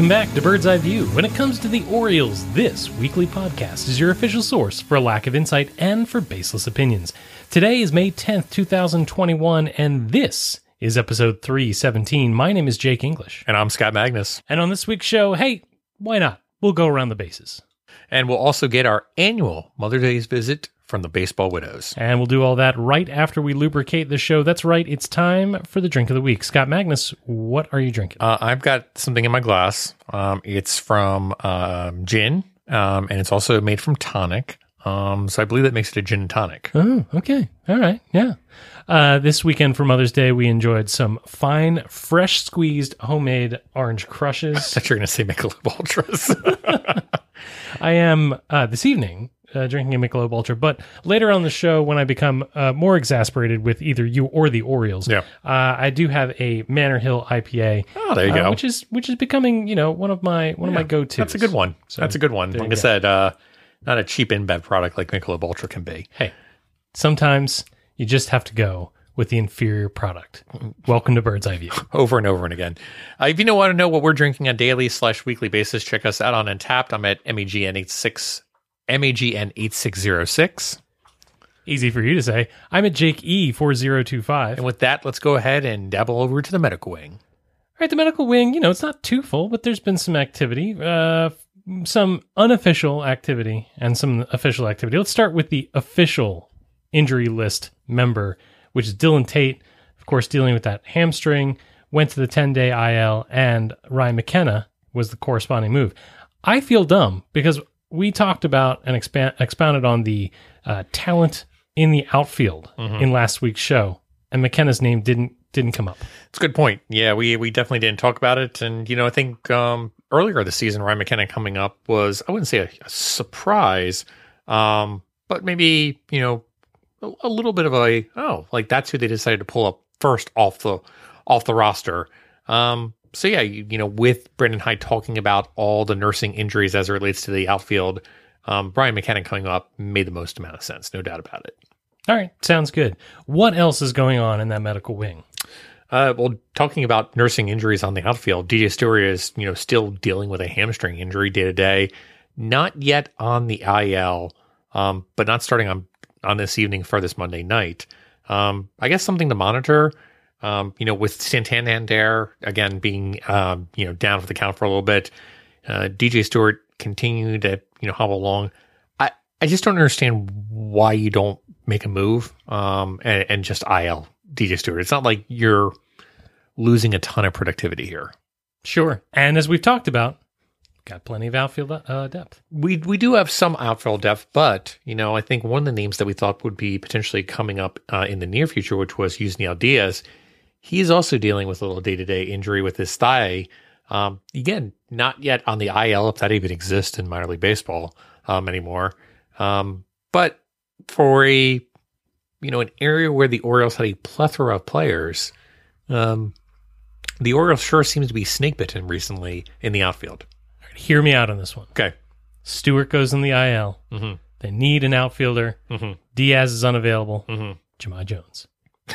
Welcome back to Bird's Eye View. When it comes to the Orioles, this weekly podcast is your official source for a lack of insight and for baseless opinions. Today is May 10th, 2021, and this is episode 317. My name is Jake English. And I'm Scott Magnus. And on this week's show, hey, why not? We'll go around the bases. And we'll also get our annual Mother's Day's visit from the Baseball Widows. And we'll do all that right after we lubricate the show. That's right, it's time for the drink of the week. Scott Magnus, what are you drinking? Uh, I've got something in my glass. Um, it's from um, gin, um, and it's also made from tonic. Um, so I believe that makes it a gin and tonic. Oh, okay. All right. Yeah. Uh, this weekend for Mother's Day, we enjoyed some fine, fresh squeezed homemade orange crushes. I thought you were going to say Michelob Ultras. I am uh, this evening uh, drinking a Michelob Ultra. But later on the show, when I become uh, more exasperated with either you or the Orioles, yeah. uh, I do have a Manor Hill IPA. Oh, ah, there you uh, go. Which is which is becoming you know one of my one yeah, of my go tos. That's a good one. So that's a good one. Like I go. said, uh, not a cheap InBev product like Michelob Ultra can be. Hey, sometimes you just have to go with the inferior product. Welcome to Bird's Eye View. over and over and again. Uh, if you know, want to know what we're drinking on daily slash weekly basis, check us out on Untappd. I'm at MEGN86 MAGN 8606. Easy for you to say. I'm at Jake E4025. And with that, let's go ahead and dabble over to the medical wing. All right, the medical wing, you know, it's not too full, but there's been some activity, uh, some unofficial activity, and some official activity. Let's start with the official injury list member, which is Dylan Tate, of course, dealing with that hamstring, went to the 10 day IL, and Ryan McKenna was the corresponding move. I feel dumb because we talked about and expand, expounded on the uh, talent in the outfield in last week's show, and McKenna's name didn't didn't come up. It's a good point. Yeah, we we definitely didn't talk about it. And, you know, I think um, earlier this season, Ryan McKenna coming up was, I wouldn't say a, a surprise, um, but maybe, you know, a, a little bit of a, oh, like that's who they decided to pull up first off the off the roster. Um, so yeah, you, you know, with Brandon Hyde talking about all the nursing injuries as it relates to the outfield, um, Ryan McKenna coming up made the most amount of sense, no doubt about it. All right, sounds good. What else is going on in that medical wing? Uh, well, talking about nursing injuries on the outfield, DJ Stewart is you know still dealing with a hamstring injury day to day. Not yet on the IL, um, but not starting on on this evening for this Monday night. Um, I guess something to monitor. Um, you know, with Santander again being um, you know down for the count for a little bit, uh, DJ Stewart continued to you know hobble along. I I just don't understand why you don't make a move um, and, and just IL DJ Stewart. It's not like you're losing a ton of productivity here. Sure. And as we've talked about, got plenty of outfield uh, depth. We we do have some outfield depth, but you know I think one of the names that we thought would be potentially coming up uh, in the near future, which was Yusniel Diaz, he is also dealing with a little day to day injury with his thigh. Um, again, not yet on the IL if that even exists in minor league baseball um, anymore. Um, but for a you know an area where the Orioles had a plethora of players, um, the Orioles sure seems to be snake bitten recently in the outfield. Right, hear me out on this one. Okay. Stewart goes in the IL. Mhm. They need an outfielder. Mhm. Diaz is unavailable. Mhm. Jahmai Jones.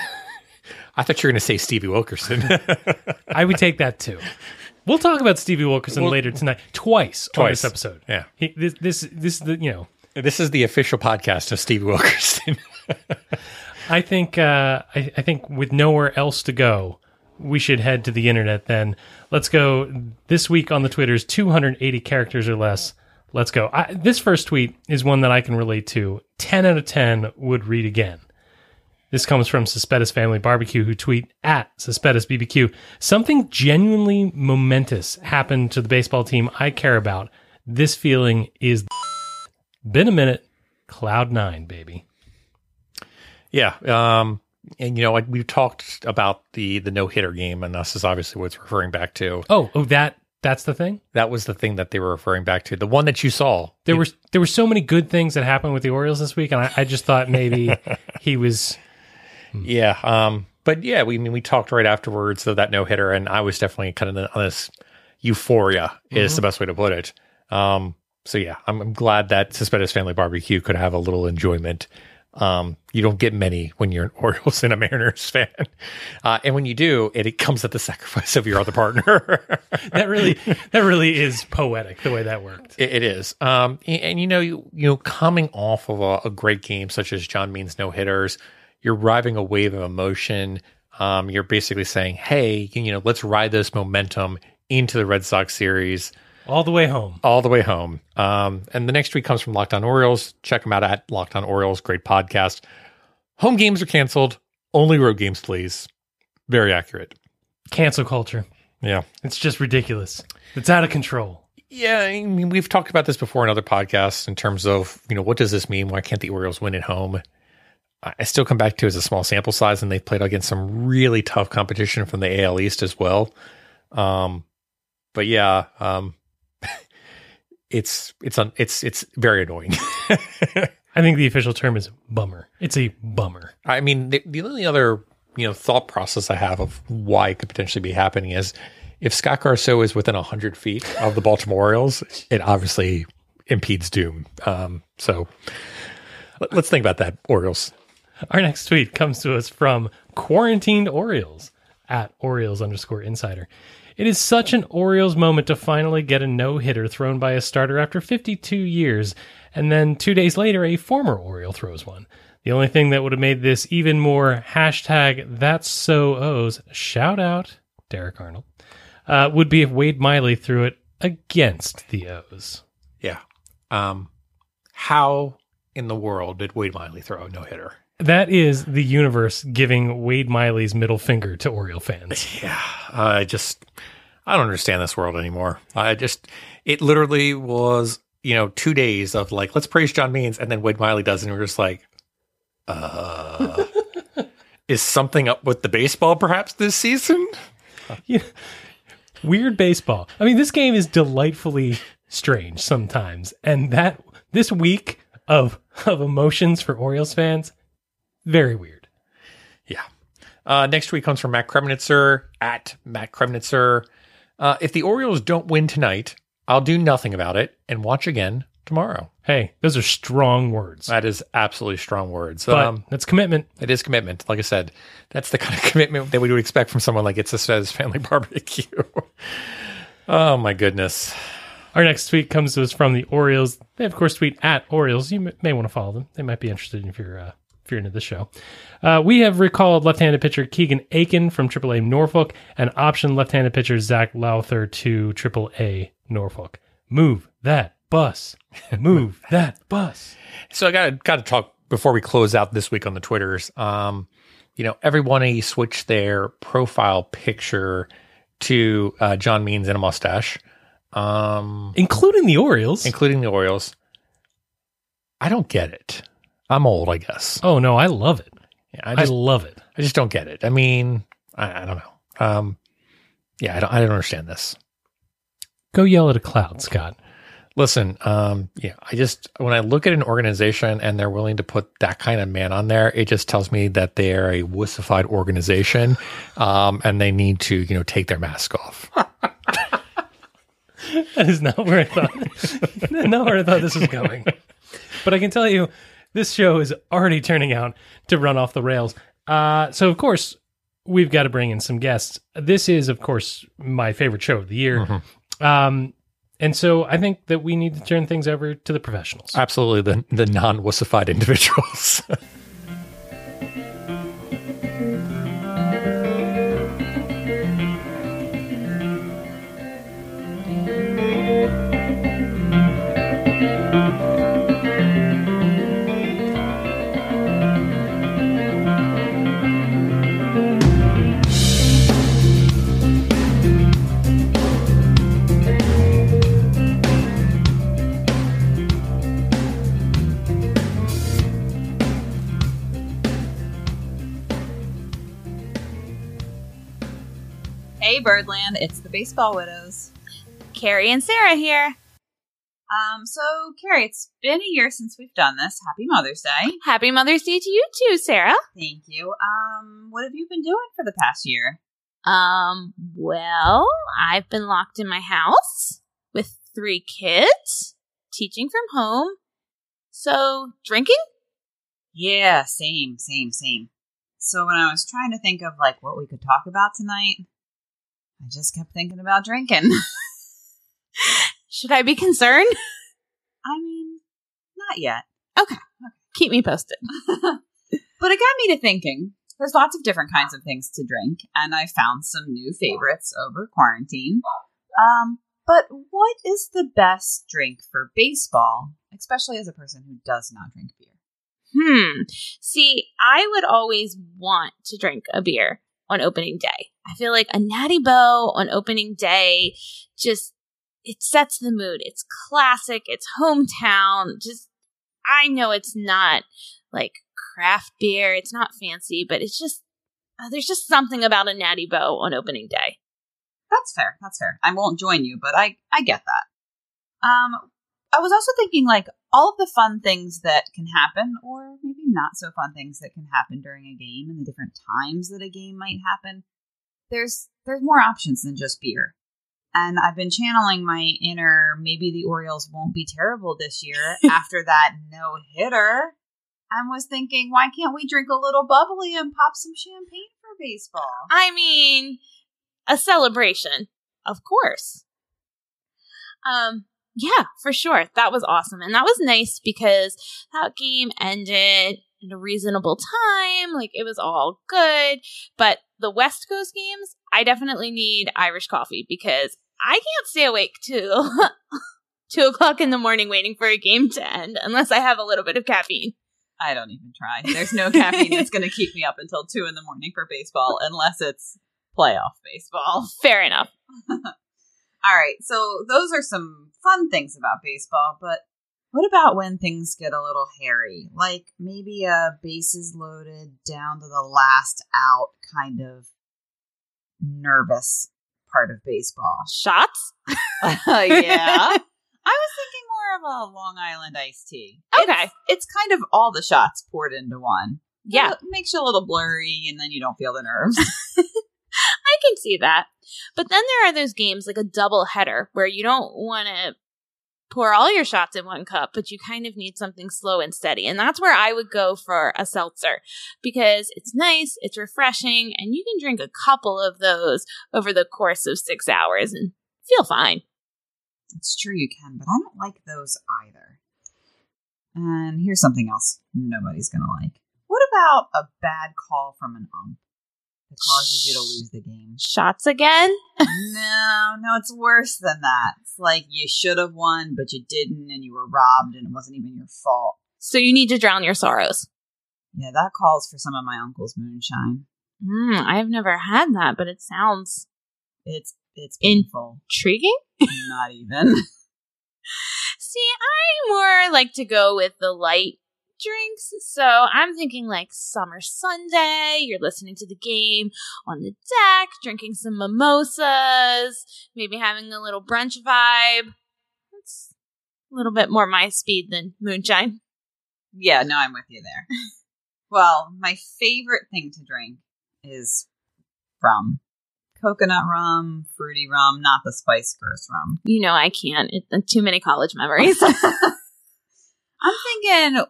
I thought you were going to say Stevie Wilkerson. I would take that too. We'll talk about Stevie Wilkerson Well- later tonight, twice, on this episode. yeah. He, this, this, this is the you know. This is the official podcast of Stevie Wilkerson. I think uh, I, I think with nowhere else to go, we should head to the internet. Then let's go this week on the Twitters, 280 characters or less. Let's go. I, this first tweet is one that I can relate to. 10 out of 10 would read again. This comes from Suspettus Family Barbecue, who tweet at Suspettus BBQ. Something genuinely momentous happened to the baseball team I care about. This feeling is been a minute. Cloud nine, baby. yeah. Um, and you know, like we've talked about the the no hitter game, and this is obviously what it's referring back to. Oh, oh, that That's the thing. That was the thing that they were referring back to. The one that you saw. There were there were so many good things that happened with the Orioles this week, and I, I just thought maybe he was. Yeah. Um, but yeah, we I mean we talked right afterwards of that no hitter, and I was definitely kind of on this euphoria is the best way to put it. Um, so yeah, I'm, I'm glad that Suspended Family Barbecue could have a little enjoyment. Um, you don't get many when you're an Orioles and a Mariners fan, uh, and when you do, it, it comes at the sacrifice of your other partner. That really that really is poetic the way that worked. It, it is. Um, and, and, you know, you, you know, coming off of a, a great game such as John Means no hitters, you're riding a wave of emotion. Um, you're basically saying, "Hey, you know, let's ride this momentum into the Red Sox series All the way home. all the way home." Um, and the next tweet comes from Locked On Orioles. Check them out at Locked On Orioles. Great podcast. Home games are canceled. Only road games, please. Very accurate. Cancel culture. Yeah. It's just ridiculous. It's out of control. Yeah, I mean, we've talked about this before in other podcasts in terms of, you know, what does this mean? Why can't the Orioles win at home? I still come back to it as a small sample size, and they've played against some really tough competition from the AL East as well. Um, but yeah, um, it's it's un, it's it's very annoying. I think the official term is bummer. It's a bummer. I mean, the, the only other you know thought process I have of why it could potentially be happening is if Scott Garso is within hundred feet of the Baltimore Orioles, it obviously impedes doom. Um, so let- let's think about that, Orioles. Our next tweet comes to us from quarantined Orioles at Orioles underscore insider. It is such an Orioles moment to finally get a no hitter thrown by a starter after 52 years, and then two days later, a former Oriole throws one. The only thing that would have made this even more hashtag that's so O's shout out Derek Arnold uh, would be if Wade Miley threw it against the O's. Yeah. Um, how in the world did Wade Miley throw a no hitter? That is the universe giving Wade Miley's middle finger to Oriole fans. Yeah, I just I don't understand this world anymore. I just it literally was you know two days of like let's praise John Means and then Wade Miley does and we're just like, uh, is something up with the baseball perhaps this season? yeah. Weird baseball. I mean, this game is delightfully strange sometimes, and that this week of of emotions for Orioles fans, very weird. Yeah. Uh, next tweet comes from Matt Kremnitzer at Matt Kremnitzer. Uh, if the Orioles don't win tonight, I'll do nothing about it and watch again tomorrow. Hey, those are strong words, That is absolutely strong words. but Um, that's commitment. It is commitment. Like I said, that's the kind of commitment that we would expect from someone like It's a Says Family Barbecue. oh my goodness. Our next tweet comes to us from the Orioles. They of course tweet at Orioles. You may, may want to follow them. They might be interested if you're uh, if you're into this show. Uh, we have recalled left-handed pitcher Keegan Akin from AAA Norfolk and option left-handed pitcher Zach Lowther to AAA Norfolk. Move that bus. Move that bus. So I got to got to talk before we close out this week on the Twitters. Um, you know, everyone switched their profile picture to uh, John Means and a mustache, um, Including the Orioles. including the Orioles. I don't get it. I'm old, I guess. oh no, I love it. Yeah, I I, just love it. I just don't get it. I mean, I, I don't know. Um, yeah, I don't I don't understand this. Go yell at a cloud, Scott. Listen, um, yeah, I just when I look at an organization and they're willing to put that kind of man on there, it just tells me that they are a wussified organization, um, and they need to, you know, take their mask off. That is not where I thought. not where I thought this was going. But I can tell you, this show is already turning out to run off the rails. Uh, so of course, we've got to bring in some guests. This is, of course, my favorite show of the year. Um, and so I think that we need to turn things over to the professionals. Absolutely, the the non wussified individuals. Birdland, it's the Baseball Widows. Carrie and Sarah here. Um, so Carrie, it's been a year since we've done this. Happy Mother's Day. Happy Mother's Day to you too, Sarah. Thank you. Um, what have you been doing for the past year? Um, well, I've been locked in my house with three kids, teaching from home. So, drinking? Yeah, same, same, same. So when I was trying to think of like what we could talk about tonight, I just kept thinking about drinking. Should I be concerned? I mean, not yet. Okay. okay. Keep me posted. But it got me to thinking. There's lots of different kinds of things to drink, and I found some new favorites over quarantine. Um, but what is the best drink for baseball, especially as a person who does not drink beer? Hmm. See, I would always want to drink a beer on opening day. I feel like a Natty Boh on opening day just it sets the mood. It's classic, it's hometown. Just I know it's not like craft beer, it's not fancy, but it's just uh, there's just something about a Natty Boh on opening day. That's fair. That's fair. I won't join you, but I I get that. Um, I was also thinking like all of the fun things that can happen, or maybe not so fun things that can happen during a game, and the different times that a game might happen. There's there's more options than just beer, and I've been channeling my inner maybe the Orioles won't be terrible this year after that no hitter. And was thinking, why can't we drink a little bubbly and pop some champagne for baseball? I mean, a celebration, of course. Um, yeah, for sure. That was awesome. And that was nice because that game ended in a reasonable time. Like it was all good. But the West Coast games, I definitely need Irish coffee because I can't stay awake till two o'clock in the morning waiting for a game to end unless I have a little bit of caffeine. I don't even try. There's no caffeine that's going to keep me up until two in the morning for baseball, unless it's playoff baseball. Fair enough. All right, so those are some fun things about baseball, but what about when things get a little hairy? Like maybe a bases loaded down to the last out kind of nervous part of baseball. Shots? yeah. I was thinking more of a Long Island iced tea. Okay. It's, it's kind of all the shots poured into one. Yeah. It makes you a little blurry and then you don't feel the nerves. I can see that. But then there are those games like a double header where you don't want to pour all your shots in one cup, but you kind of need something slow and steady. And that's where I would go for a seltzer because it's nice, it's refreshing, and you can drink a couple of those over the course of six hours and feel fine. it's true you can, but I don't like those either. And here's something else nobody's going to like. What about a bad call from an ump that causes you to lose the game? Shots again? no, no, it's worse than that. It's like you should have won, but you didn't, and you were robbed, and it wasn't even your fault. So you need to drown your sorrows. Yeah, that calls for some of my uncle's moonshine. Mm, I've never had that, but it sounds It's it's In- painful. intriguing. Not even. See, I more like to go with the light drinks. So I'm thinking like summer Sunday, you're listening to the game on the deck, drinking some mimosas, maybe having a little brunch vibe. That's a little bit more my speed than moonshine. yeah, no, I'm with you there. well, my favorite thing to drink is rum. Coconut rum, fruity rum, not the spice gross rum. You know I can't. It, too many college memories. I'm thinking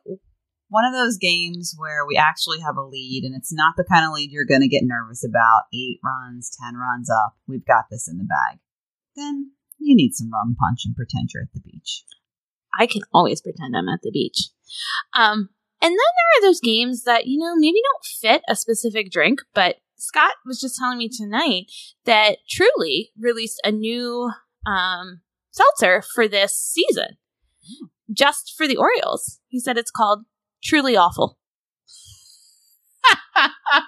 one of those games where we actually have a lead and it's not the kind of lead you're going to get nervous about. Eight runs, ten runs up. We've got this in the bag. Then you need some rum punch and pretend you're at the beach. I can always pretend I'm at the beach. Um, and then there are those games that, you know, maybe don't fit a specific drink, but Scott was just telling me tonight that Truly released a new um, seltzer for this season, just for the Orioles. He said it's called Truly Awful.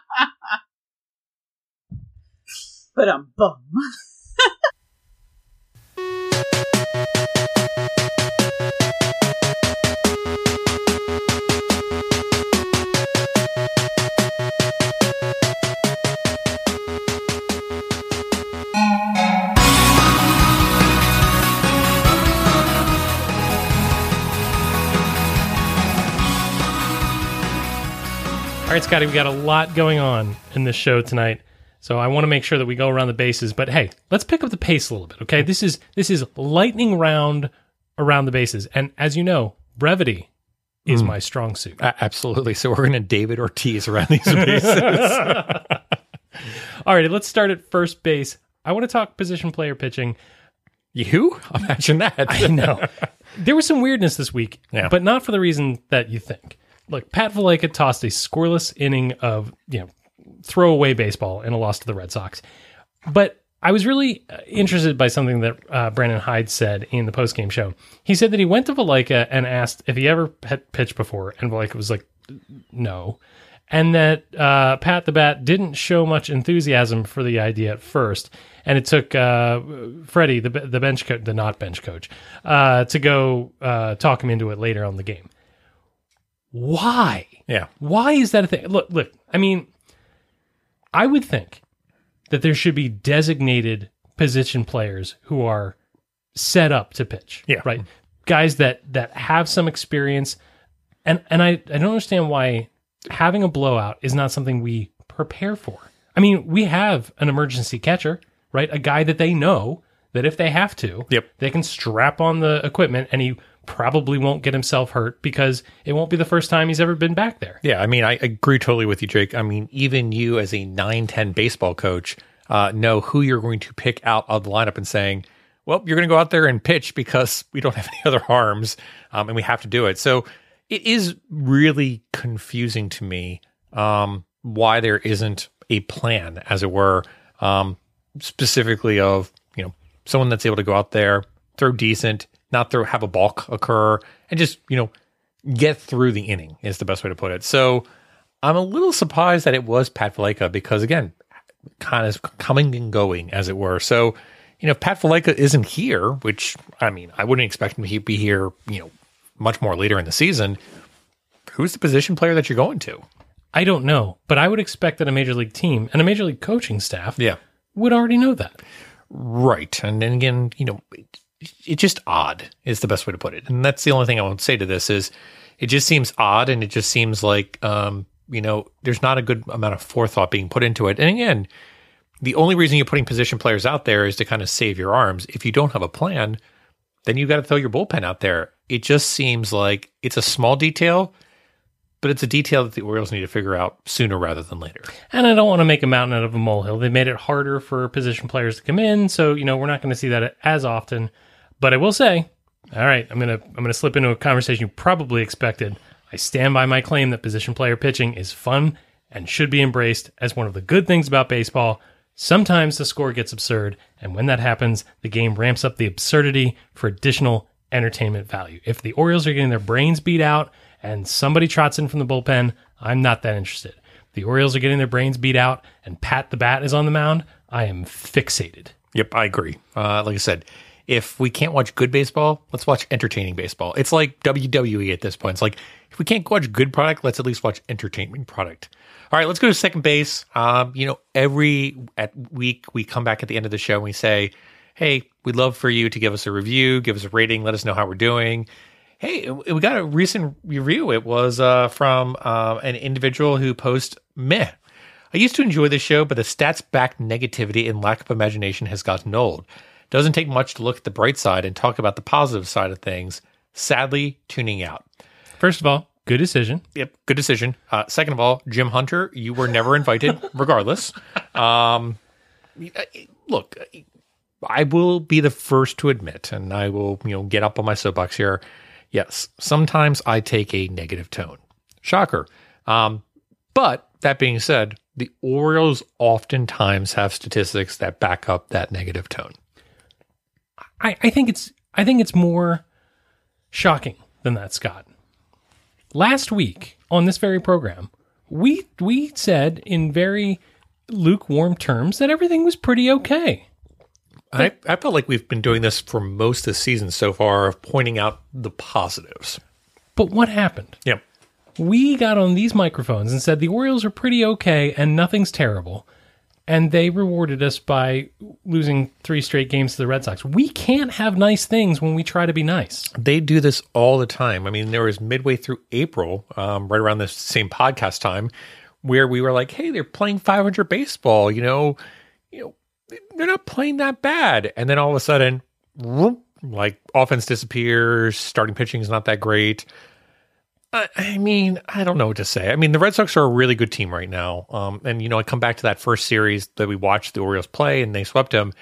But I'm bum. right, Scotty, we got a lot going on in this show tonight. So I want to make sure that we go around the bases, but hey, let's pick up the pace a little bit, okay? This is this is lightning round around the bases. And as you know, brevity is hmm. my strong suit. A- absolutely. So we're going to David Ortiz around these bases. All right, let's start at first base. I want to talk position player pitching. you? Imagine that. I know. there was some weirdness this week, Yeah. but not for the reason that you think. Look, Pat Valaika tossed a scoreless inning of, you know, throwaway baseball in a loss to the Red Sox. But I was really uh, interested by something that uh, Brandon Hyde said in the postgame show. He said that he went to Valaika and asked if he ever had pitched before, and Valaika was like, no. And that uh, Pat the Bat didn't show much enthusiasm for the idea at first, and it took uh, Freddie, the the bench coach, the not bench coach, uh, to go uh, talk him into it later on the game. Why? yeah. Why is that a thing? Look, look. I mean, I would think that there should be designated position players who are set up to pitch. Yeah. Right. Guys that that have some experience, and and I I don't understand why having a blowout is not something we prepare for. I mean, we have an emergency catcher, right? A guy that they know that if they have to, Yep. they can strap on the equipment and he probably won't get himself hurt because it won't be the first time he's ever been back there. Yeah, I mean, I agree totally with you, Jake. I mean, even you as a 9 10 baseball coach uh, know who you're going to pick out of the lineup and saying, well, you're going to go out there and pitch because we don't have any other arms um, and we have to do it. So it is really confusing to me um, why there isn't a plan, as it were, um, specifically of, you know, someone that's able to go out there, throw decent, not throw, have a balk occur, and just, you know, get through the inning is the best way to put it. So I'm a little surprised that it was Pat Valaika because again, kind of coming and going as it were. So, you know, if Pat Valaika isn't here, which I mean, I wouldn't expect him to be here, you know, much more later in the season. Who's the position player that you're going to? I don't know, but I would expect that a major league team and a major league coaching staff Yeah. would already know that. Right. And then again, you know, it's just odd is the best way to put it. And that's the only thing I won't say to this is it just seems odd and it just seems like um, you know, there's not a good amount of forethought being put into it. And again, the only reason you're putting position players out there is to kind of save your arms. If you don't have a plan, then you got to throw your bullpen out there. It just seems like it's a small detail, but it's a detail that the Orioles need to figure out sooner rather than later. And I don't want to make a mountain out of a molehill. They made it harder for position players to come in, so you know we're not going to see that as often. But I will say, all right, I'm gonna I'm gonna slip into a conversation you probably expected. I stand by my claim that position player pitching is fun and should be embraced as one of the good things about baseball. Sometimes the score gets absurd, and when that happens, the game ramps up the absurdity for additional entertainment value. If the Orioles are getting their brains beat out and somebody trots in from the bullpen, I'm not that interested. If the Orioles are getting their brains beat out and Pat the Bat is on the mound, I am fixated. Yep, I agree. Uh, like I said, if we can't watch good baseball, let's watch entertaining baseball. It's like WWE at this point. It's like if we can't watch good product, let's at least watch entertainment product. All right, let's go to second base. Um, you know, every at week we come back at the end of the show and we say, "Hey, we'd love for you to give us a review, give us a rating, let us know how we're doing." Hey, we got a recent review. It was uh, from uh, an individual who posts meh. I used to enjoy this show, but the stats backed negativity and lack of imagination has gotten old. Doesn't take much to look at the bright side and talk about the positive side of things. Sadly, tuning out. First of all, good decision. Yep, good decision. Uh, second of all, Jim Hunter, you were never invited, regardless. Um, look, I will be the first to admit, and I will, you know, get up on my soapbox here. Yes, sometimes I take a negative tone. Shocker. Um, but that being said, the Orioles oftentimes have statistics that back up that negative tone. I, I think it's I think it's more shocking than that, Scott. Last week on this very program, we we said in very lukewarm terms that everything was pretty okay. I, I felt like we've been doing this for most of the season so far of pointing out the positives. But what happened? Yep. We got on these microphones and said the Orioles are pretty okay and nothing's terrible. And they rewarded us by losing three straight games to the Red Sox. We can't have nice things when we try to be nice. They do this all the time. I mean, there was midway through April, um, right around the same podcast time, where we were like, hey, they're playing 500 baseball, you know, you know, they're not playing that bad. And then all of a sudden, whoop, like offense disappears, starting pitching is not that great. I, mean, I don't know what to say. I mean, the Red Sox are a really good team right now. Um, and you know, I come back to that first series that we watched the Orioles play, and they swept them.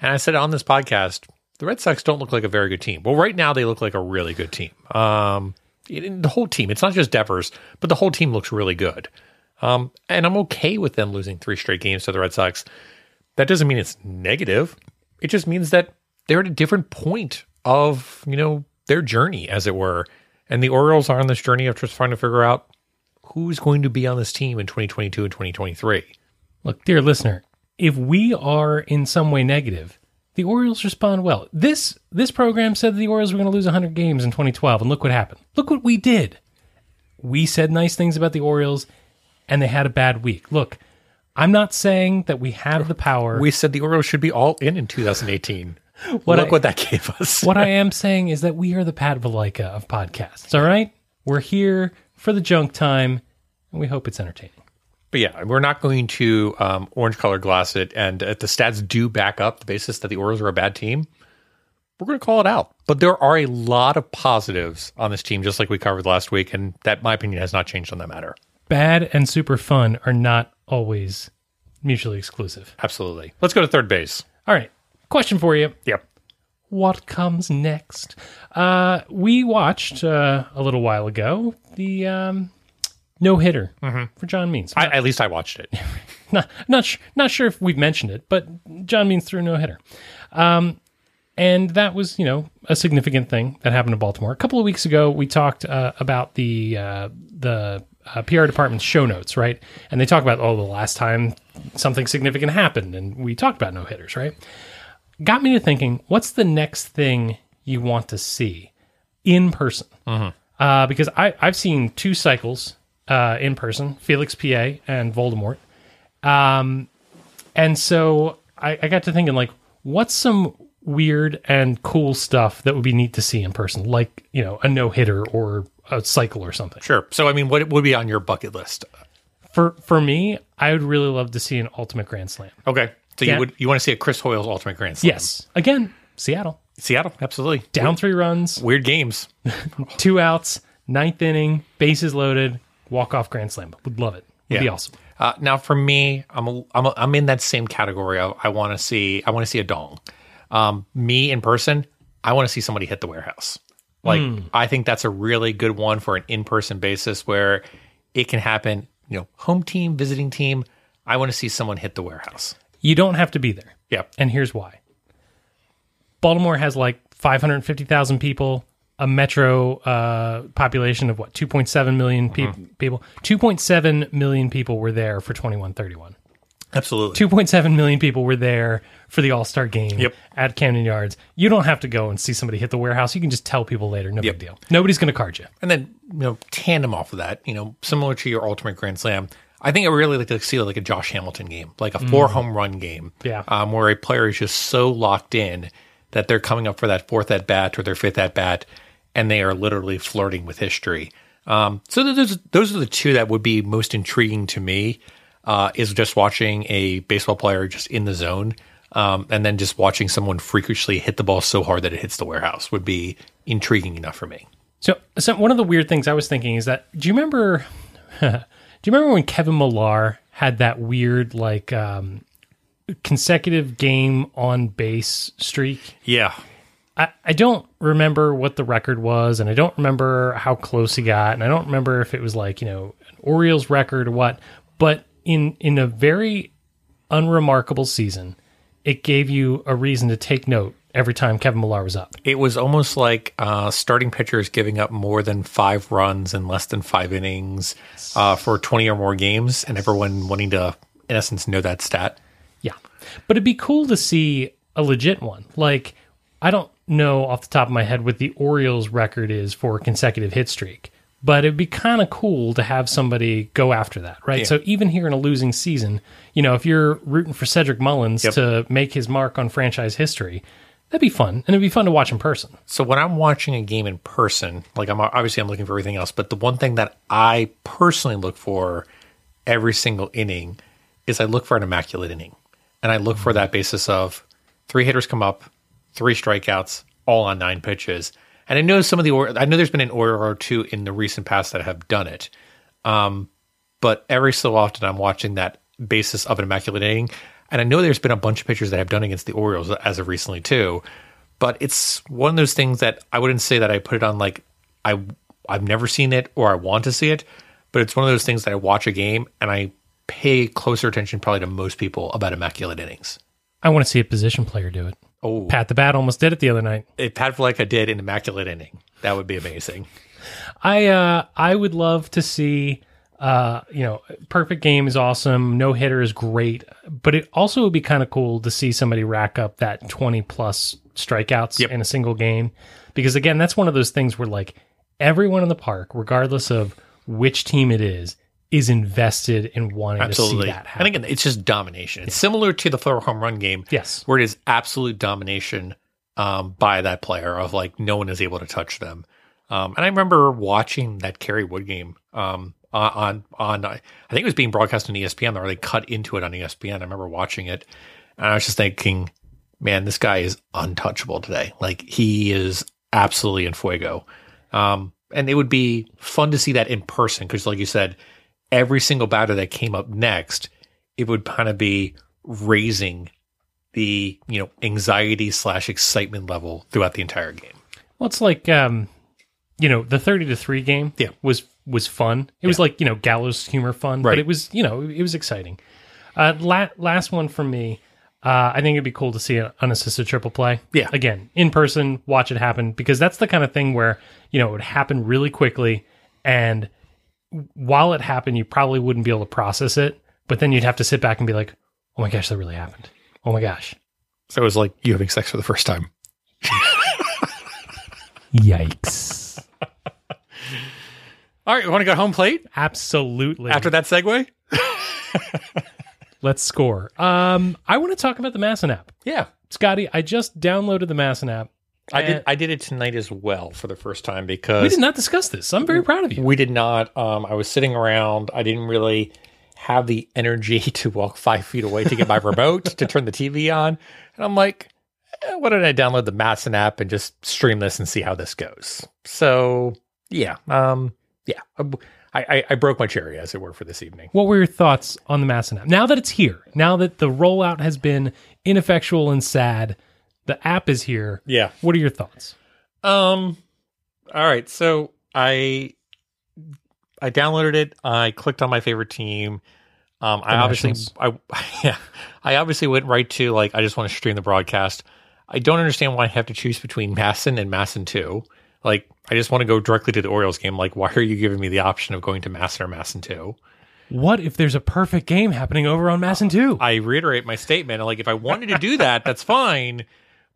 And I said on this podcast, the Red Sox don't look like a very good team. Well, right now they look like a really good team. Um, the whole team. It's not just Devers, but the whole team looks really good. Um, and I'm okay with them losing three straight games to the Red Sox. That doesn't mean it's negative. It just means that they're at a different point of, you know, their journey, as it were. And the Orioles are on this journey of just trying to figure out who's going to be on this team in 2022 and 2023. Look, dear listener, if we are in some way negative, the Orioles respond well. This this program said the Orioles were going to lose 100 games in 2012, and look what happened. Look what we did. We said nice things about the Orioles, and they had a bad week. Look, I'm not saying that we have the power. We said the Orioles should be all in in 2018. What Look I- what that gave us. what I am saying is that we are the Pat Valaika of podcasts. All right, we're here for the junk time, and we hope it's entertaining. But yeah, we're not going to um, orange color glass it. And if the stats do back up the basis that the Orioles are a bad team, we're going to call it out. But there are a lot of positives on this team, just like we covered last week. And that, my opinion, has not changed on that matter. Bad and super fun are not always mutually exclusive. Absolutely. Let's go to third base. All right, question for you. Yep. What comes next? Uh, we watched uh, a little while ago the um, no hitter for John Means. I, at least I watched it. not not sh- not sure if we've mentioned it, but John Means threw no hitter, um, and that was you know a significant thing that happened in Baltimore. A couple of weeks ago, we talked uh, about the uh, the uh, PR department's show notes, right? And they talk about oh the last time something significant happened, and we talked about no hitters, right? Got me to thinking, what's the next thing you want to see in person? Uh, because I I've seen two cycles uh, in person, Felix Pie and Voldemort. Um, and so I, I got to thinking, like, what's some weird and cool stuff that would be neat to see in person, like you know, a no hitter or a cycle or something. Sure. So, I mean, what would be on your bucket list? For for me, I would really love to see an ultimate grand slam. Okay. So you would you want to see a Chris Hoiles' ultimate grand slam? Yes, again, Seattle Seattle, absolutely. down three runs, Weird games. two outs, ninth inning, bases loaded, walk off grand slam. Would love it. Would be Yeah. awesome. Uh, now, for me, I'm a, I'm a, I'm in that same category. Of, I want to see I want to see a dong. Um, me in person, I want to see somebody hit the warehouse. Like I think that's a really good one for an in person basis where it can happen. You know, home team, visiting team. I want to see someone hit the warehouse. You don't have to be there. Yeah. And here's why. Baltimore has like 550,000 people, a metro uh, population of what, 2.7 million peop people? 2.7 million people were there for 2131. Absolutely. 2.7 million people were there for the All Star game Yep. at Camden Yards. You don't have to go and see somebody hit the warehouse. You can just tell people later. No Yep. big deal. Nobody's going to card you. And then, you know, tandem off of that, you know, similar to your ultimate grand slam, I think I really like to see like a Josh Hamilton game, like a four home run game. Yeah. Um, where a player is just so locked in that they're coming up for that fourth at bat or their fifth at bat, and they are literally flirting with history. Um, so those those are the two that would be most intriguing to me. Uh, is just watching a baseball player just in the zone, um, and then just watching someone freakishly hit the ball so hard that it hits the warehouse would be intriguing enough for me. So, so one of the weird things I was thinking is that do you remember? do you remember when Kevin Millar had that weird like um, consecutive game on base streak? Yeah, I, I don't remember what the record was, and I don't remember how close he got, and I don't remember if it was like you know an Orioles record or what. But in in a very unremarkable season, it gave you a reason to take note every time Kevin Millar was up. It was almost like uh, starting pitchers giving up more than five runs in less than five innings uh, for 20 or more games, and everyone wanting to, in essence, know that stat. Yeah. But it'd be cool to see a legit one. Like, I don't know off the top of my head what the Orioles record is for a consecutive hit streak, but it'd be kind of cool to have somebody go after that, right? Yeah. So even here in a losing season, you know, if you're rooting for Cedric Mullins Yep. to make his mark on franchise history, that'd be fun. And it'd be fun to watch in person. So when I'm watching a game in person, like I'm obviously I'm looking for everything else, but the one thing that I personally look for every single inning is I look for an immaculate inning. And I look for that basis of three hitters come up, three strikeouts, all on nine pitches. And I know some of the, or- I know there's been an order or two in the recent past that have done it. Um, but every so often I'm watching that basis of an immaculate inning. And I know there's been a bunch of pitchers that have done against the Orioles as of recently too. But it's one of those things that I wouldn't say that I put it on like I I've never seen it or I want to see it, but it's one of those things that I watch a game and I pay closer attention probably to most people about immaculate innings. I want to see a position player do it. Oh, Pat the Bat almost did it the other night. if Pat Valaika did an immaculate inning, that would be amazing. I uh I would love to see uh you know perfect game is awesome no hitter is great but it also would be kind of cool to see somebody rack up that 20 plus strikeouts Yep. in a single game because again that's one of those things where like everyone in the park regardless of which team it is is invested in wanting to Absolutely. see that happen. And again, it's just domination. It's similar to the throw home run game. yes where it is absolute domination um, by that player of like no one is able to touch them. Um, and I remember watching that Kerry Wood game um, on on I think it was being broadcast on ESPN or they cut into it on ESPN. I remember watching it, and I was just thinking, man, this guy is untouchable today. Like he is absolutely in fuego. Um, and it would be fun to see that in person because, like you said, every single batter that came up next, it would kind of be raising the you know anxiety slash excitement level throughout the entire game. Well, it's like um, you know, the thirty to three game. Yeah. was was fun. It was like you know gallows humor fun, Right. but it was you know it was exciting. Uh, la- last one from me. Uh, I think it'd be cool to see an unassisted triple play. Yeah. again in person, watch it happen because that's the kind of thing where you know it would happen really quickly, and while it happened, you probably wouldn't be able to process it, but then you'd have to sit back and be like, "Oh my gosh, that really happened! Oh my gosh, So it was like you having sex for the first time. yikes!" All right, we want to go home plate Absolutely. after that segue? Let's score. Um, I want to talk about the MASN app. Yeah, Scotty, I just downloaded the MASN app. I did. I did it tonight as well for the first time because We did not discuss this. I'm very proud of you. We did not. Um, I was sitting around. I didn't really have the energy to walk five feet away to get my remote to turn the TV on. And I'm like, eh, why don't I download the MASN app and just stream this and see how this goes? So yeah, um, yeah, I, I, I broke my cherry as it were for this evening. What were your thoughts on the MASN app? Now that it's here, now that the rollout has been ineffectual and sad, the app is here. Yeah. What are your thoughts? Um. All right. So I I downloaded it. I clicked on my favorite team. Um. I obviously I yeah. I obviously went right to like I just want to stream the broadcast. I don't understand why I have to choose between MASN and MASN two. Like I just want to go directly to the Orioles game. Like why are you giving me the option of going to MASN or MASN two? What if there's a perfect game happening over on MASN 2? I reiterate my statement. Like, if I wanted to do that, that's fine,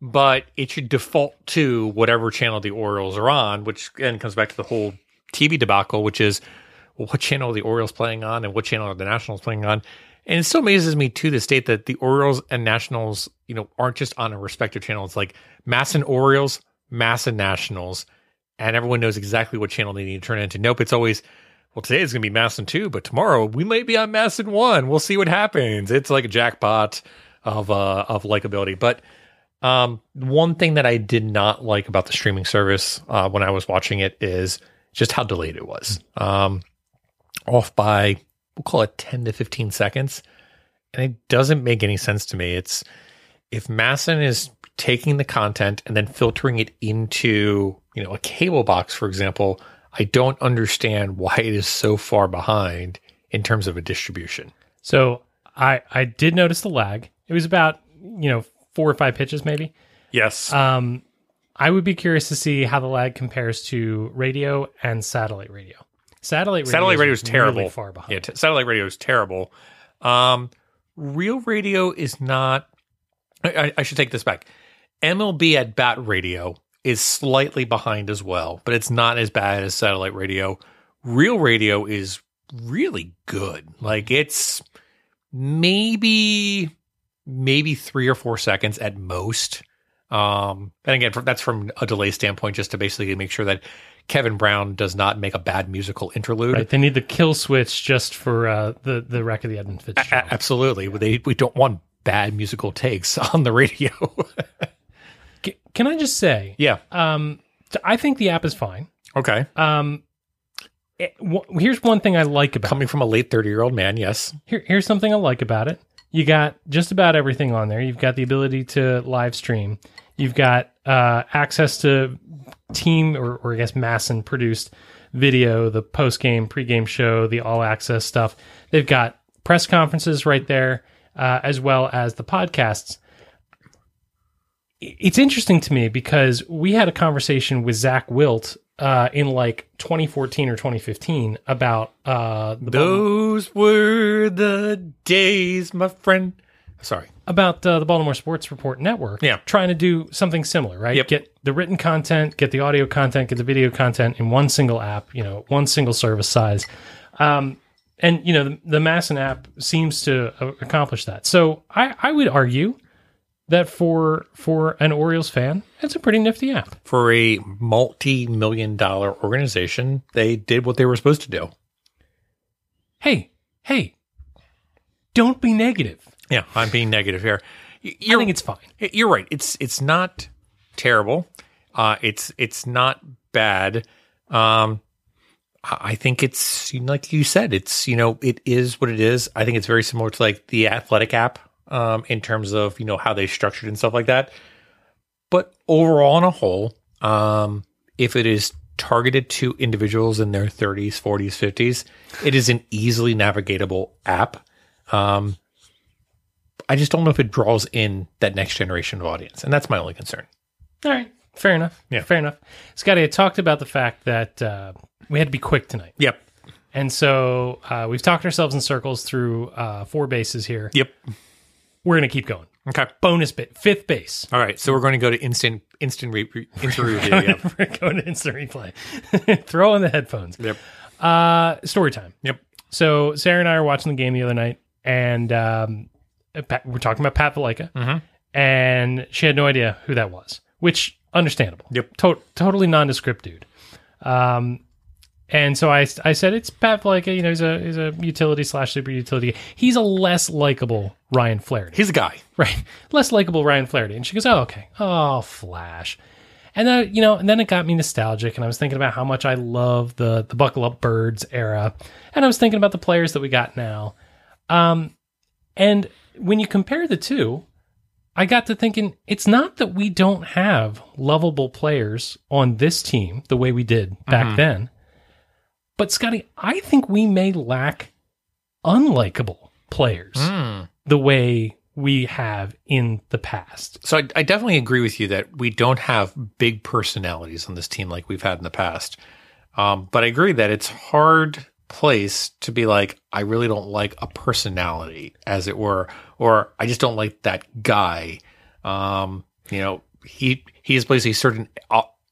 but it should default to whatever channel the Orioles are on, which again comes back to the whole TV debacle, which is well, what channel are the Orioles playing on and what channel are the Nationals playing on? And it still amazes me to this date that the Orioles and Nationals, you know, aren't just on a respective channel. It's like MASN Orioles, MASN Nationals, and everyone knows exactly what channel they need to turn into. Nope, it's always well, today is going to be MASN 2, but tomorrow we might be on MASN 1. We'll see what happens. It's like a jackpot of uh of likability. But um one thing that I did not like about the streaming service uh when I was watching it is just how delayed it was. Um off by we'll call it 10 to 15 seconds. And it doesn't make any sense to me. It's if MASN is taking the content and then filtering it into, you know, a cable box, for example, I don't understand why it is so far behind in terms of a distribution. So I I did notice the lag. It was about, you know, four or five pitches maybe. Yes. Um, I would be curious to see how the lag compares to radio and satellite radio. Satellite radio, satellite radio is really terrible. far behind. Yeah, t- satellite radio is terrible. Um, real radio is not. I- I should take this back. MLB at bat radio is slightly behind as well, but it's not as bad as satellite radio. Real radio is really good. Like it's maybe maybe three or four seconds at most. Um, and again, that's from a delay standpoint, just to basically make sure that Kevin Brown does not make a bad musical interlude. Right. They need the kill switch just for uh, the the wreck of the Edmund A- Fitzgerald. absolutely. They, we don't want bad musical takes on the radio. C- Can I just say, yeah. um, I think the app is fine. Okay. Um, it- wh- here's one thing I like about Coming from a late 30 year old man, yes. Here, here's something I like about it. You got just about everything on there. You've got the ability to live stream. You've got uh, access to team or, or I guess MASN produced video, the post game, pre game show, the all access stuff. They've got press conferences right there, uh, as well as the podcasts. It's interesting to me because we had a conversation with Zach Wilt uh, in like 2014 or 2015 about uh, the Baltimore- Those were the days, my friend. Sorry. about uh, the Baltimore Sports Report Network. Yeah. Trying to do something similar, right? Yep. Get the written content, get the audio content, get the video content in one single app, you know, one single service size. Um, and, you know, the, the MASN app seems to uh, accomplish that. So I, I would argue that for for an Orioles fan, it's a pretty nifty app. For a multi million dollar organization, they did what they were supposed to do. Hey, hey, don't be negative. Yeah, I'm being negative here. Y- I You're, think it's fine. you're right. It's it's not terrible. Uh, it's it's not bad. Um, I I think it's like you said. It's you know it is what it is. I think it's very similar to like the athletic app um, in terms of you know how they structured and stuff like that. But overall, on a whole, um, if it is targeted to individuals in their 30s, 40s, 50s, it is an easily navigatable app. Um, I just don't know if it draws in that next generation of audience, and that's my only concern. All right. Fair enough. Yeah. Fair enough. Scotty, I talked about the fact that uh, we had to be quick tonight. Yep. And so uh, we've talked ourselves in circles through uh, four bases here. Yep. We're going to keep going. Okay. Bonus bit, fifth base. All right. So we're going to go to instant instant re- re- instant review. Yep. We're going to instant replay. Throw in the headphones. Yep. Uh, story time. Yep. So Sarah and I are watching the game the other night, and um, we're talking about Pat Valaika, Mhm. and she had no idea who that was, which understandable. Yep. To- totally nondescript dude. Um, and so I, I said it's Pat Valaika. You know, he's a he's a utility slash super utility. He's a less likable Ryan Flaherty. He's a guy. Right. Less likable Ryan Flaherty. And she goes, Oh, okay. Oh, Flash. And then, you know, and then it got me nostalgic and I was thinking about how much I love the the Buckle Up Birds era. And I was thinking about the players that we got now. Um and when you compare the two, I got to thinking it's not that we don't have lovable players on this team the way we did back then. But Scotty, I think we may lack unlikable players the way we have in the past. So I, I definitely agree with you that we don't have big personalities on this team like we've had in the past. Um, but I agree that it's hard place to be like, I really don't like a personality, as it were, or I just don't like that guy. Um, you know, he he displays a certain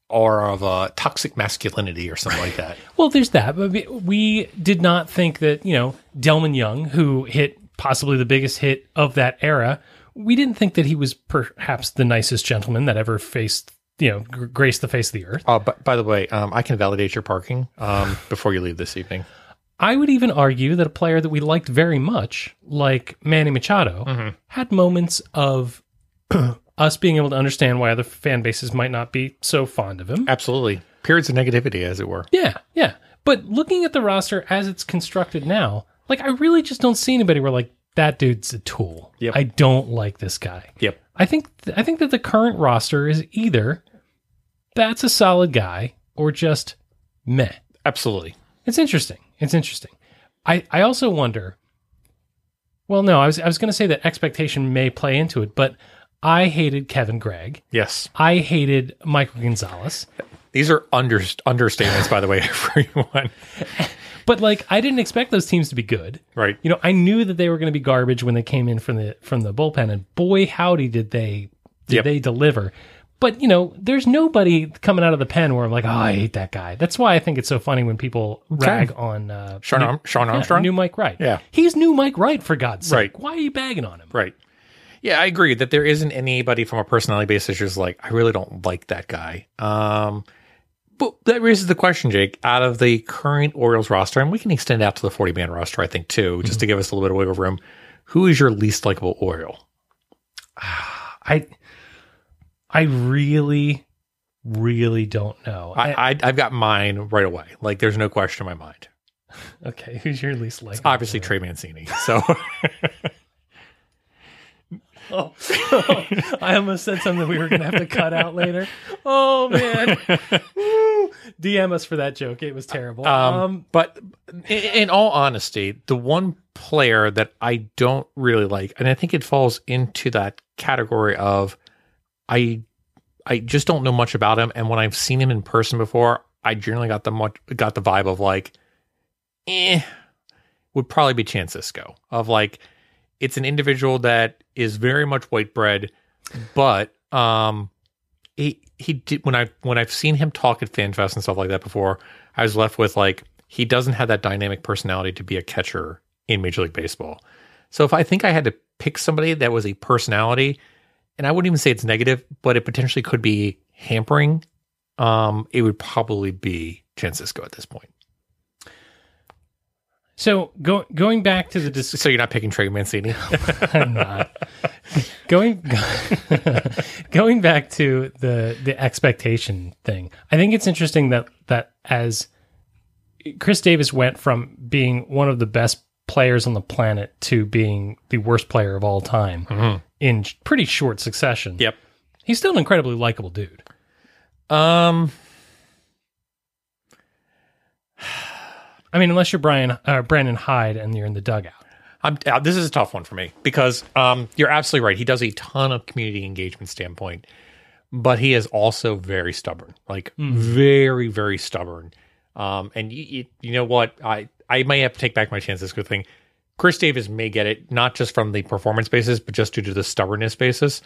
aura of uh, toxic masculinity or something like that. Well, there's that. But we- did not think that, you know, Delmon Young, who hit possibly the biggest hit of that era, we didn't think that he was perhaps the nicest gentleman that ever faced, you know, gr- graced the face of the earth. Uh, but by the way, um, I can validate your parking um, before you leave this evening. I would even argue that a player that we liked very much, like Manny Machado, had moments of us being able to understand why other fan bases might not be so fond of him. Absolutely, periods of negativity, as it were. Yeah, yeah. But looking at the roster as it's constructed now, like I really just don't see anybody where like that dude's a tool. Yep. I don't like this guy. Yep. I think I think that the current roster is either that's a solid guy or just meh. Absolutely. It's interesting. It's interesting. I, I also wonder. Well, no, I was I was going to say that expectation may play into it, but I hated Kevin Gregg. Yes. I hated Michael Gonzalez. These are under, understatements, by the way, everyone. But like, I didn't expect those teams to be good. Right. You know, I knew that they were going to be garbage when they came in from the from the bullpen, and boy, howdy, did they did Yep. they deliver. But you know, there's nobody coming out of the pen where I'm like, oh, I hate that guy. That's why I think it's so funny when people rag on uh, Shawn, Arm- Shawn yeah, Armstrong? new Mike Wright. Yeah. he's new Mike Wright for God's sake. Right. Why are you bagging on him? Right. Yeah, I agree that there isn't anybody from a personality basis who's like, I really don't like that guy. Um, But that raises the question, Jake. Out of the current Orioles roster, and we can extend out to the 40 man roster, I think, too, just to give us a little bit of wiggle room. Who is your least likable Oriole? I I really, really don't know. I, I, I've got mine right away. Like, there's no question in my mind. okay, who's your least like? Obviously, Trey Mancini. So, Oh, I almost said something we were going to have to cut out later. Oh man, Woo. DM us for that joke. It was terrible. um, Um, but in, in all honesty, the one player that I don't really like, and I think it falls into that category of I, I just don't know much about him. And when I've seen him in person before, I generally got the much, got the vibe of like, eh, would probably be Chance Sisco of like, it's an individual that is very much white bread, but um, he he did when I when I've seen him talk at FanFest and stuff like that before, I was left with like he doesn't have that dynamic personality to be a catcher in Major League Baseball. So if I think I had to pick somebody that was a personality, and I wouldn't even say it's negative, but it potentially could be hampering, um, it would probably be Francisco at this point. So go, going back to the dis- So you're not picking Trey Mancini. I'm not. going going back to the the expectation thing. I think it's interesting that that as Chris Davis went from being one of the best players on the planet to being the worst player of all time in pretty short succession. Yep. He's still an incredibly likable dude. Um, I mean, unless you're Brian uh, Brandon Hyde and you're in the dugout. I'm, uh, this is a tough one for me because um, you're absolutely right. He does a ton of community engagement standpoint, but he is also very stubborn, like very, very stubborn. Um, and you, you, you know what? I I may have to take back my chances. Good thing. Chris Davis may get it not just from the performance basis, but just due to the stubbornness basis,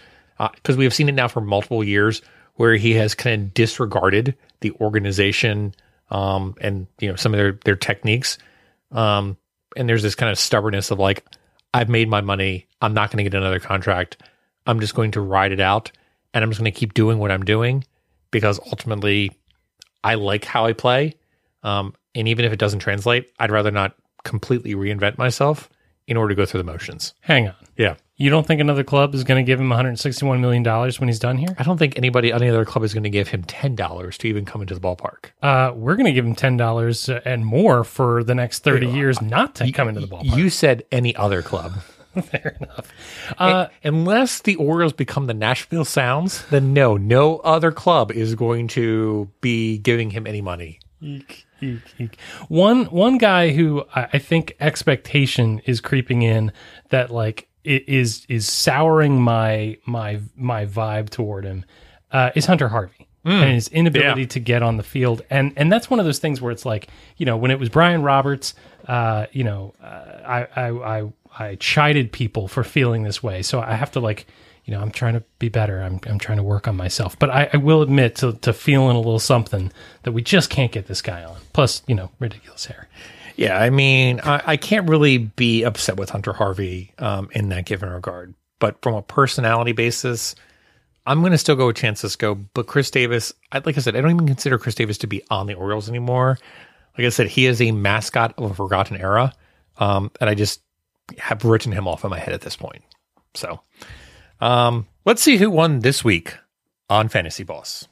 because we have seen it now for multiple years where he has kind of disregarded the organization um, and you know some of their their techniques. Um, and there's this kind of stubbornness of like, I've made my money. I'm not going to get another contract. I'm just going to ride it out, and I'm just going to keep doing what I'm doing because ultimately, I like how I play. Um, and even if it doesn't translate, I'd rather not completely reinvent myself in order to go through the motions. Hang on. Yeah. You don't think another club is going to give him 161 million dollars when he's done here? I don't think anybody, any other club is going to give him $10 to even come into the ballpark. Uh, we're going to give him ten dollars and more for the next thirty years not to come into the ballpark. You said any other club. Fair enough. Uh, Unless the Orioles become the Nashville Sounds, then no, no other club is going to be giving him any money. eek, eek, eek. One one guy who I, think expectation is creeping in that like is is souring my my my vibe toward him uh, is Hunter Harvey. And his inability Yeah. to get on the field, and and that's one of those things where it's like, you know, when it was Brian Roberts, uh, you know, uh, I, I I I chided people for feeling this way, so I have to like, you know, I'm trying to be better. I'm I'm trying to work on myself, but I, I will admit to to feeling a little something that we just can't get this guy on. Plus, you know, ridiculous hair. Yeah, I mean, I, I can't really be upset with Hunter Harvey um, in that given regard. But from a personality basis, I'm going to still go with Francisco. But Chris Davis, I, like I said, I don't even consider Chris Davis to be on the Orioles anymore. Like I said, he is a mascot of a forgotten era. Um, and I just have written him off in my head at this point. So um, let's see who won this week on Fantasy Boss.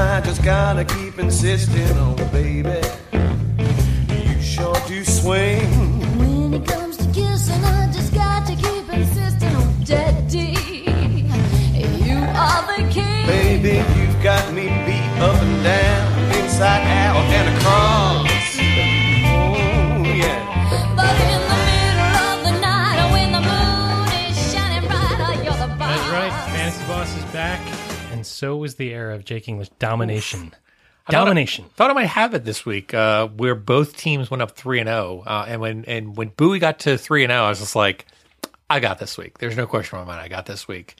I just gotta keep insisting, on, oh baby. You sure do swing. When it comes to kissing, I just got to keep insisting on daddy. You are the king. Baby, you've got me beat up and down, inside out and across. And so was the era of Jake English domination. Domination. Thought I might have it this week, uh, where both teams went up three and zero, uh, and when and when Bowie got to three and zero, I was just like, I got this week. There's no question in my mind. I got this week.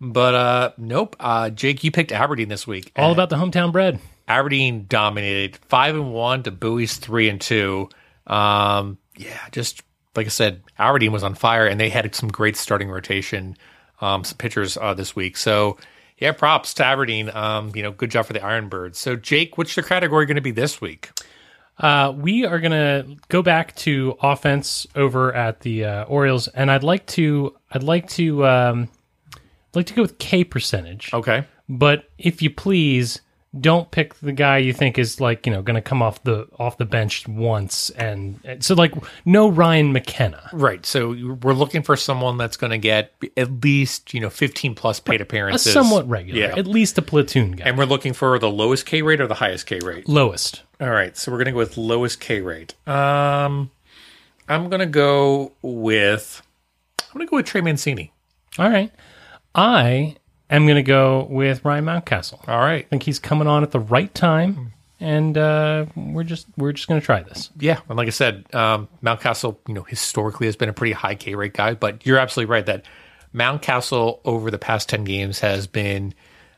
But uh, nope. Uh, Jake, you picked Aberdeen this week. All about the hometown bread. Aberdeen dominated five and one to Bowie's three and two. Um, yeah, just like I said, Aberdeen was on fire, and they had some great starting rotation, um, some pitchers uh, this week. So yeah, props to Aberdeen. Um, you know, good job for the Ironbirds. So Jake, what's your category going to be this week? Uh, we are going to go back to offense over at the uh, Orioles, and I'd like to I'd like to um, I'd like to go with K percentage. Okay. But if you please, don't pick the guy you think is like you know going to come off the off the bench once, and, and so like no Ryan McKenna, Right. So we're looking for someone that's going to get at least, you know, 15 plus paid a appearances. somewhat regular, Yeah. at least a platoon guy, And we're looking for the lowest K rate or the highest K rate? lowest. All right. So we're going to go with lowest K rate. Um, I'm going to go with, I'm going to go with Trey Mancini. All right, I am going to go with Ryan Mountcastle. All right. I think he's coming on at the right time, and uh, we're just we're just going to try this. Yeah, and like I said, um, Mountcastle, you know, historically has been a pretty high K rate guy, but you're absolutely right that Mountcastle over the past ten games has been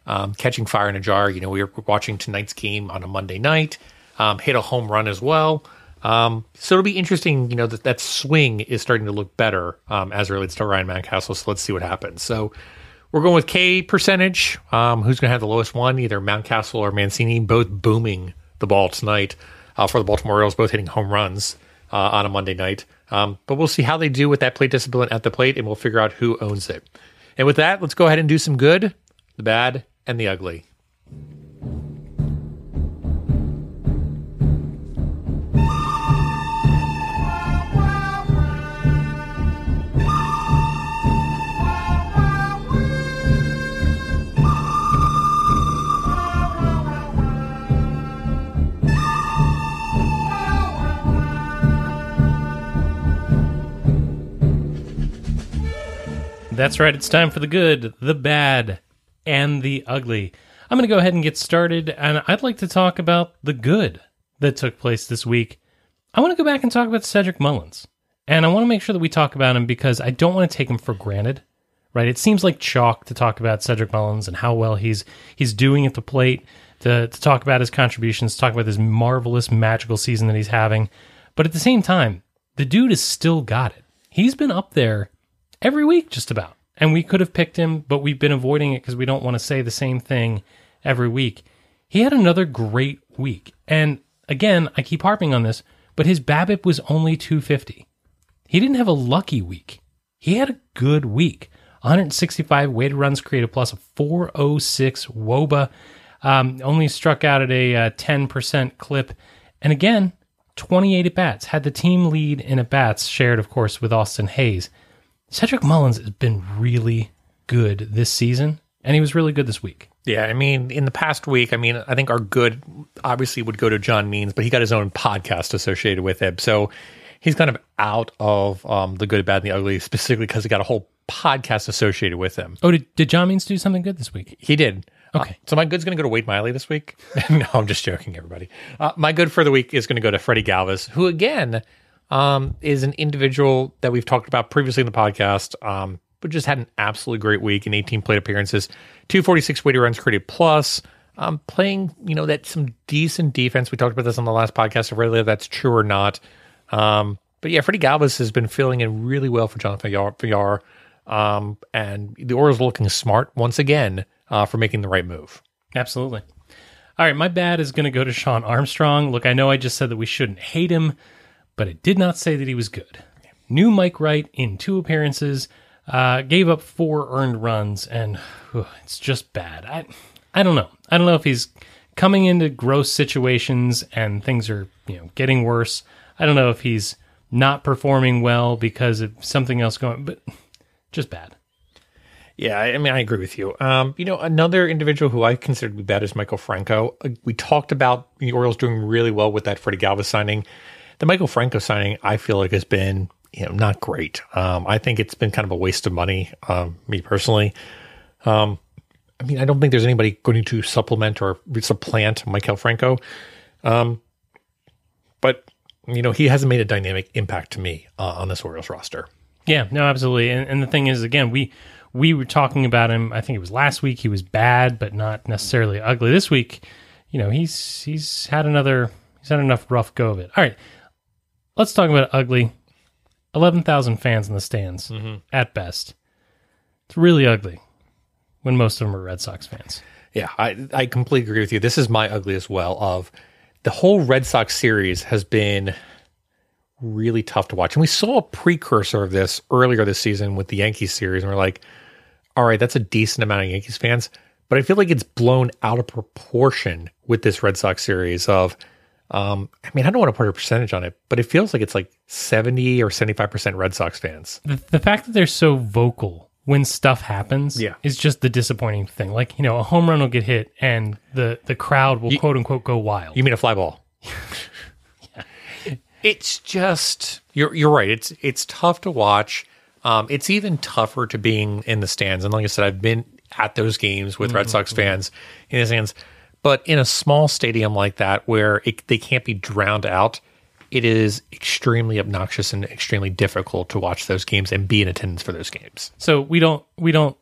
um, catching fire in a jar. You know, we were watching tonight's game on a Monday night, um, hit a home run as well. Um, so it'll be interesting, you know, that that swing is starting to look better um, as it relates to Ryan Mountcastle. So let's see what happens. So we're going with K percentage. Um, who's going to have the lowest one? Either Mountcastle or Mancini, both booming the ball tonight uh, for the Baltimore Orioles, both hitting home runs uh, on a Monday night. Um, but we'll see how they do with that plate discipline at the plate, and we'll figure out who owns it. And with that, let's go ahead and do some good, the bad, and the ugly. That's right. It's time for the good, the bad, and the ugly. I'm going to go ahead and get started, and I'd like to talk about the good that took place this week. I want to go back and talk about Cedric Mullins, and I want to make sure that we talk about him because I don't want to take him for granted. Right? It seems like chalk to talk about Cedric Mullins and how well he's he's doing at the plate. To, to talk about his contributions, talk about this marvelous, magical season that he's having. But at the same time, the dude has still got it. He's been up there every week, just about. And we could have picked him, but we've been avoiding it because we don't want to say the same thing every week. He had another great week. And again, I keep harping on this, but his BABIP was only 250. He didn't have a lucky week. He had a good week. 165 weighted runs created plus a 406 WOBA. Um, only struck out at a uh, 10% clip. And again, 28 at bats. Had the team lead in at bats, shared, of course, with Austin Hays. Cedric Mullins has been really good this season, and he was really good this week. Yeah, I mean, in the past week, I mean, I think our good obviously would go to John Means, but he got his own podcast associated with him. So he's kind of out of um, the good, bad, and the ugly, specifically because he got a whole podcast associated with him. Oh, did, did John Means do something good this week? He did. Okay. Uh, so my good's going to go to Wade Miley this week. no, I'm just joking, everybody. Uh, my good for the week is going to go to Freddie Galvis, who again um, is an individual that we've talked about previously in the podcast, um, but just had an absolutely great week in 18 plate appearances, 246 weighted runs created plus. Um, playing, you know, that some decent defense. We talked about this on the last podcast. If really if that's true or not. Um, but yeah, Freddie Galvis has been filling in really well for Jonathan. Villar. Um, and the Orioles looking smart once again uh, for making the right move. Absolutely. All right, my bad is going to go to Shawn Armstrong. Look, I know I just said that we shouldn't hate him, but it did not say that he was good. New Mike Wright in two appearances, uh, gave up four earned runs, and it's just bad. I, I don't know. I don't know if he's coming into gross situations and things are you know getting worse. I don't know if he's not performing well because of something else going, but just bad. Yeah, I I mean, I agree with you. Um, you know, another individual who I consider to be bad is Maikel Franco. Uh, We talked about the Orioles doing really well with that Freddie Galvis signing. The Maikel Franco signing, I feel like, has been you know not great. Um, I think it's been kind of a waste of money. Um, me personally, um, I mean, I don't think there's anybody going to supplement or supplant Maikel Franco. Um, but you know, he hasn't made a dynamic impact to me uh, on this Orioles roster. Yeah, no, absolutely. And, and the thing is, again, we we were talking about him. I think it was last week. He was bad, but not necessarily ugly. This week, you know, he's he's had another he's had enough rough go of it. All right, let's talk about ugly. 11,000 fans in the stands mm-hmm. at best. It's really ugly when most of them are Red Sox fans. Yeah, I I completely agree with you. This is my ugly as well. Of the whole Red Sox series has been really tough to watch, and we saw a precursor of this earlier this season with the Yankees series, and we're like, all right, that's a decent amount of Yankees fans, but I feel like it's blown out of proportion with this Red Sox series. Of, um, I mean, I don't want to put a percentage on it, but it feels like it's like seventy or seventy five percent Red Sox fans. The, the fact that they're so vocal when stuff happens Yeah. is just the disappointing thing. Like, you know, a home run will get hit and the, the crowd will quote unquote go wild. You mean a fly ball? It's just you're you're right. It's it's tough to watch. Um, it's even tougher to being in the stands. And like I said, I've been at those games with Red Sox fans in the stands. But in a small stadium like that, where it, they can't be drowned out, it is extremely obnoxious and extremely difficult to watch those games and be in attendance for those games. so we don't we don't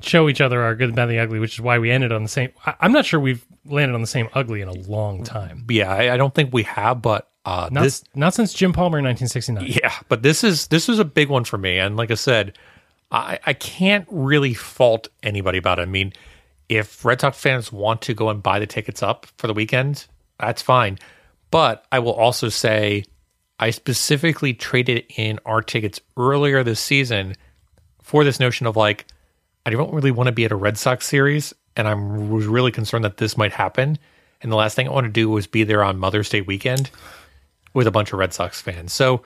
show each other our good, the bad, the ugly, which is why we ended on the same. I, I'm not sure we've landed on the same ugly in a long time. Yeah, I, I don't think we have, but uh, Not this not since Jim Palmer in 1969. Yeah, but this is this was a big one for me, and like I said, I, I can't really fault anybody about it. I mean, if Red Sox fans want to go and buy the tickets up for the weekend, that's fine. But I will also say, I specifically traded in our tickets earlier this season for this notion of like, I don't really want to be at a Red Sox series, and I'm was really concerned that this might happen. And the last thing I want to do was be there on Mother's Day weekend with a bunch of Red Sox fans. So,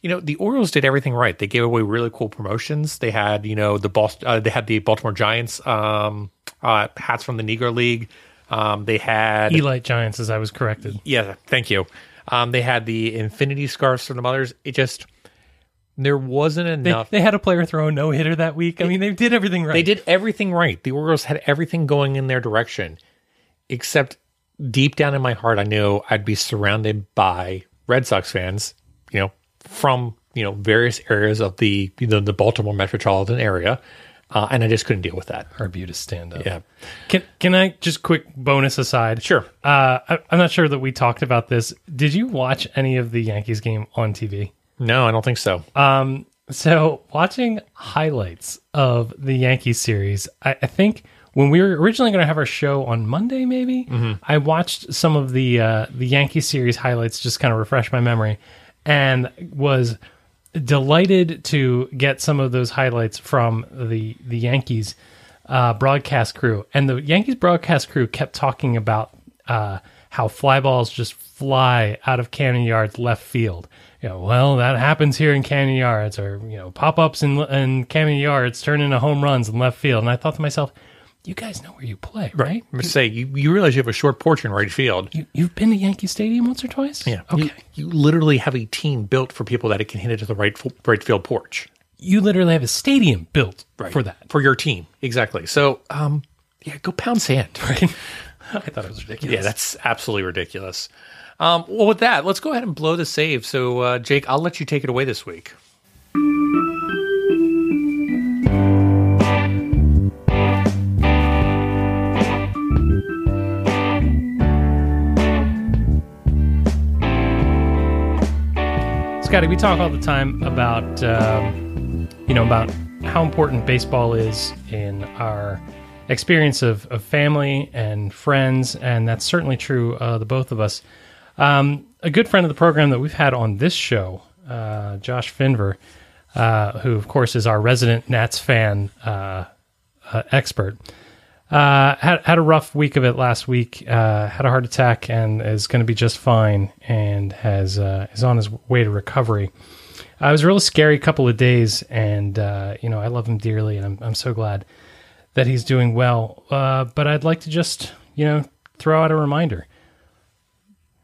you know, the Orioles did everything right. They gave away really cool promotions. They had, you know, the Boston, uh, they had the Baltimore Giants um, uh, hats from the Negro League. Um, they had, Elite Giants, as I was corrected. yeah, thank you. Um, they had the Infinity scarves from the Mothers. It just there wasn't They, enough. they had a player throw a no hitter that week. I mean, they did everything right. They did everything right. The Orioles had everything going in their direction, except deep down in my heart, I knew I'd be surrounded by Red Sox fans, you know, from you know various areas of the you know, the Baltimore metropolitan area, uh, and I just couldn't deal with that. Our Arbutus stand up. Yeah, Can can I just quick bonus aside? Sure. Uh, I, I'm not sure that we talked about this. Did you watch any of the Yankees game on TV? no, I don't think so. Um, so watching highlights of the Yankees series, I, I think when we were originally going to have our show on Monday, maybe I watched some of the uh, the Yankee series highlights, just kind of refresh my memory, and was delighted to get some of those highlights from the the Yankees uh, broadcast crew. And the Yankees broadcast crew kept talking about uh, how fly balls just fly out of Camden Yards left field. You know, well, that happens here in Camden Yards, or you know, pop ups in in Camden Yards turn into home runs in left field. And I thought to myself, you guys know where you play, right? I'm gonna say you, you realize you have a short porch in right field. You, you've been to Yankee Stadium once or twice? Yeah. Okay. You, you literally have a team built for people that it can hit it to the right right field porch. You literally have a stadium built for that. for your team. Exactly. So, um, yeah, go pound sand. Right? I thought it was ridiculous. Yeah, that's absolutely ridiculous. Um, well, with that, let's go ahead and blow the save. So, uh, Jake, I'll let you take it away this week. Scotty, we talk all the time about um, you know about how important baseball is in our experience of, of family and friends, and that's certainly true of the both of us. Um, a good friend of the program that we've had on this show, uh, Josh Finver, uh, who of course is our resident Nats fan uh, uh, expert. Uh, had had a rough week of it last week. Uh, had a heart attack and is going to be just fine, and has uh, is on his way to recovery. Uh, it was a really scary couple of days, and uh, you know I love him dearly, and I'm I'm so glad that he's doing well. Uh, but I'd like to just you know throw out a reminder: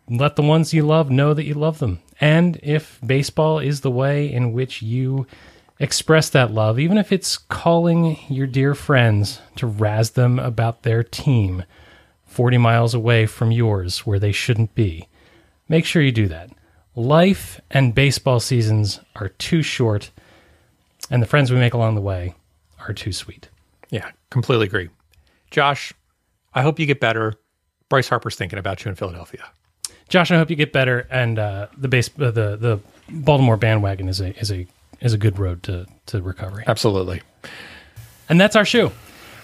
let the ones you love know that you love them, and if baseball is the way in which you express that love, even if it's calling your dear friends to razz them about their team 40 miles away from yours where they shouldn't be. Make sure you do that. Life and baseball seasons are too short, and the friends we make along the way are too sweet. Yeah, completely agree. Josh, I hope you get better. Bryce Harper's thinking about you in Philadelphia. Josh, I hope you get better. And uh, the base, uh, the the Baltimore bandwagon is a is a is a good road to to recovery. Absolutely. And that's our show.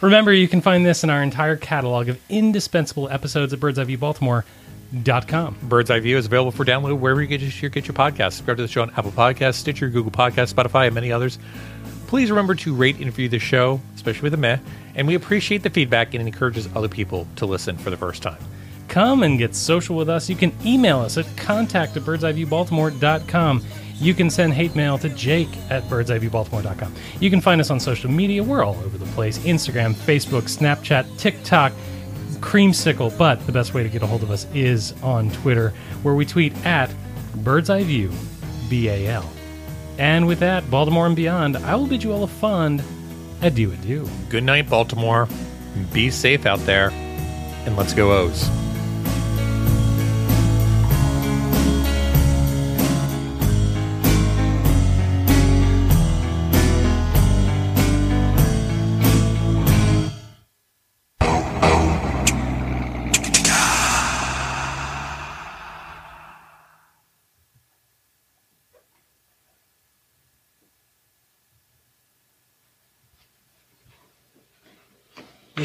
Remember, you can find this in our entire catalog of indispensable episodes at birdseyeviewbaltimore.com. Bird's Eye View is available for download wherever you get your, get your podcasts. Subscribe to the show on Apple Podcasts, Stitcher, Google Podcasts, Spotify, and many others. Please remember to rate and review the show, especially with a meh. And we appreciate the feedback and it encourages other people to listen for the first time. Come and get social with us. You can email us at contact at birdseyeviewbaltimore.com. You can send hate mail to jake at birdseyeviewbaltimore.com. You can find us on social media. We're all over the place Instagram, Facebook, Snapchat, TikTok, Creamsicle. But the best way to get a hold of us is on Twitter, where we tweet at Bird's Eye View, B A L. And with that, Baltimore and beyond, I will bid you all a fond adieu adieu. Good night, Baltimore. Be safe out there. And let's go, O's.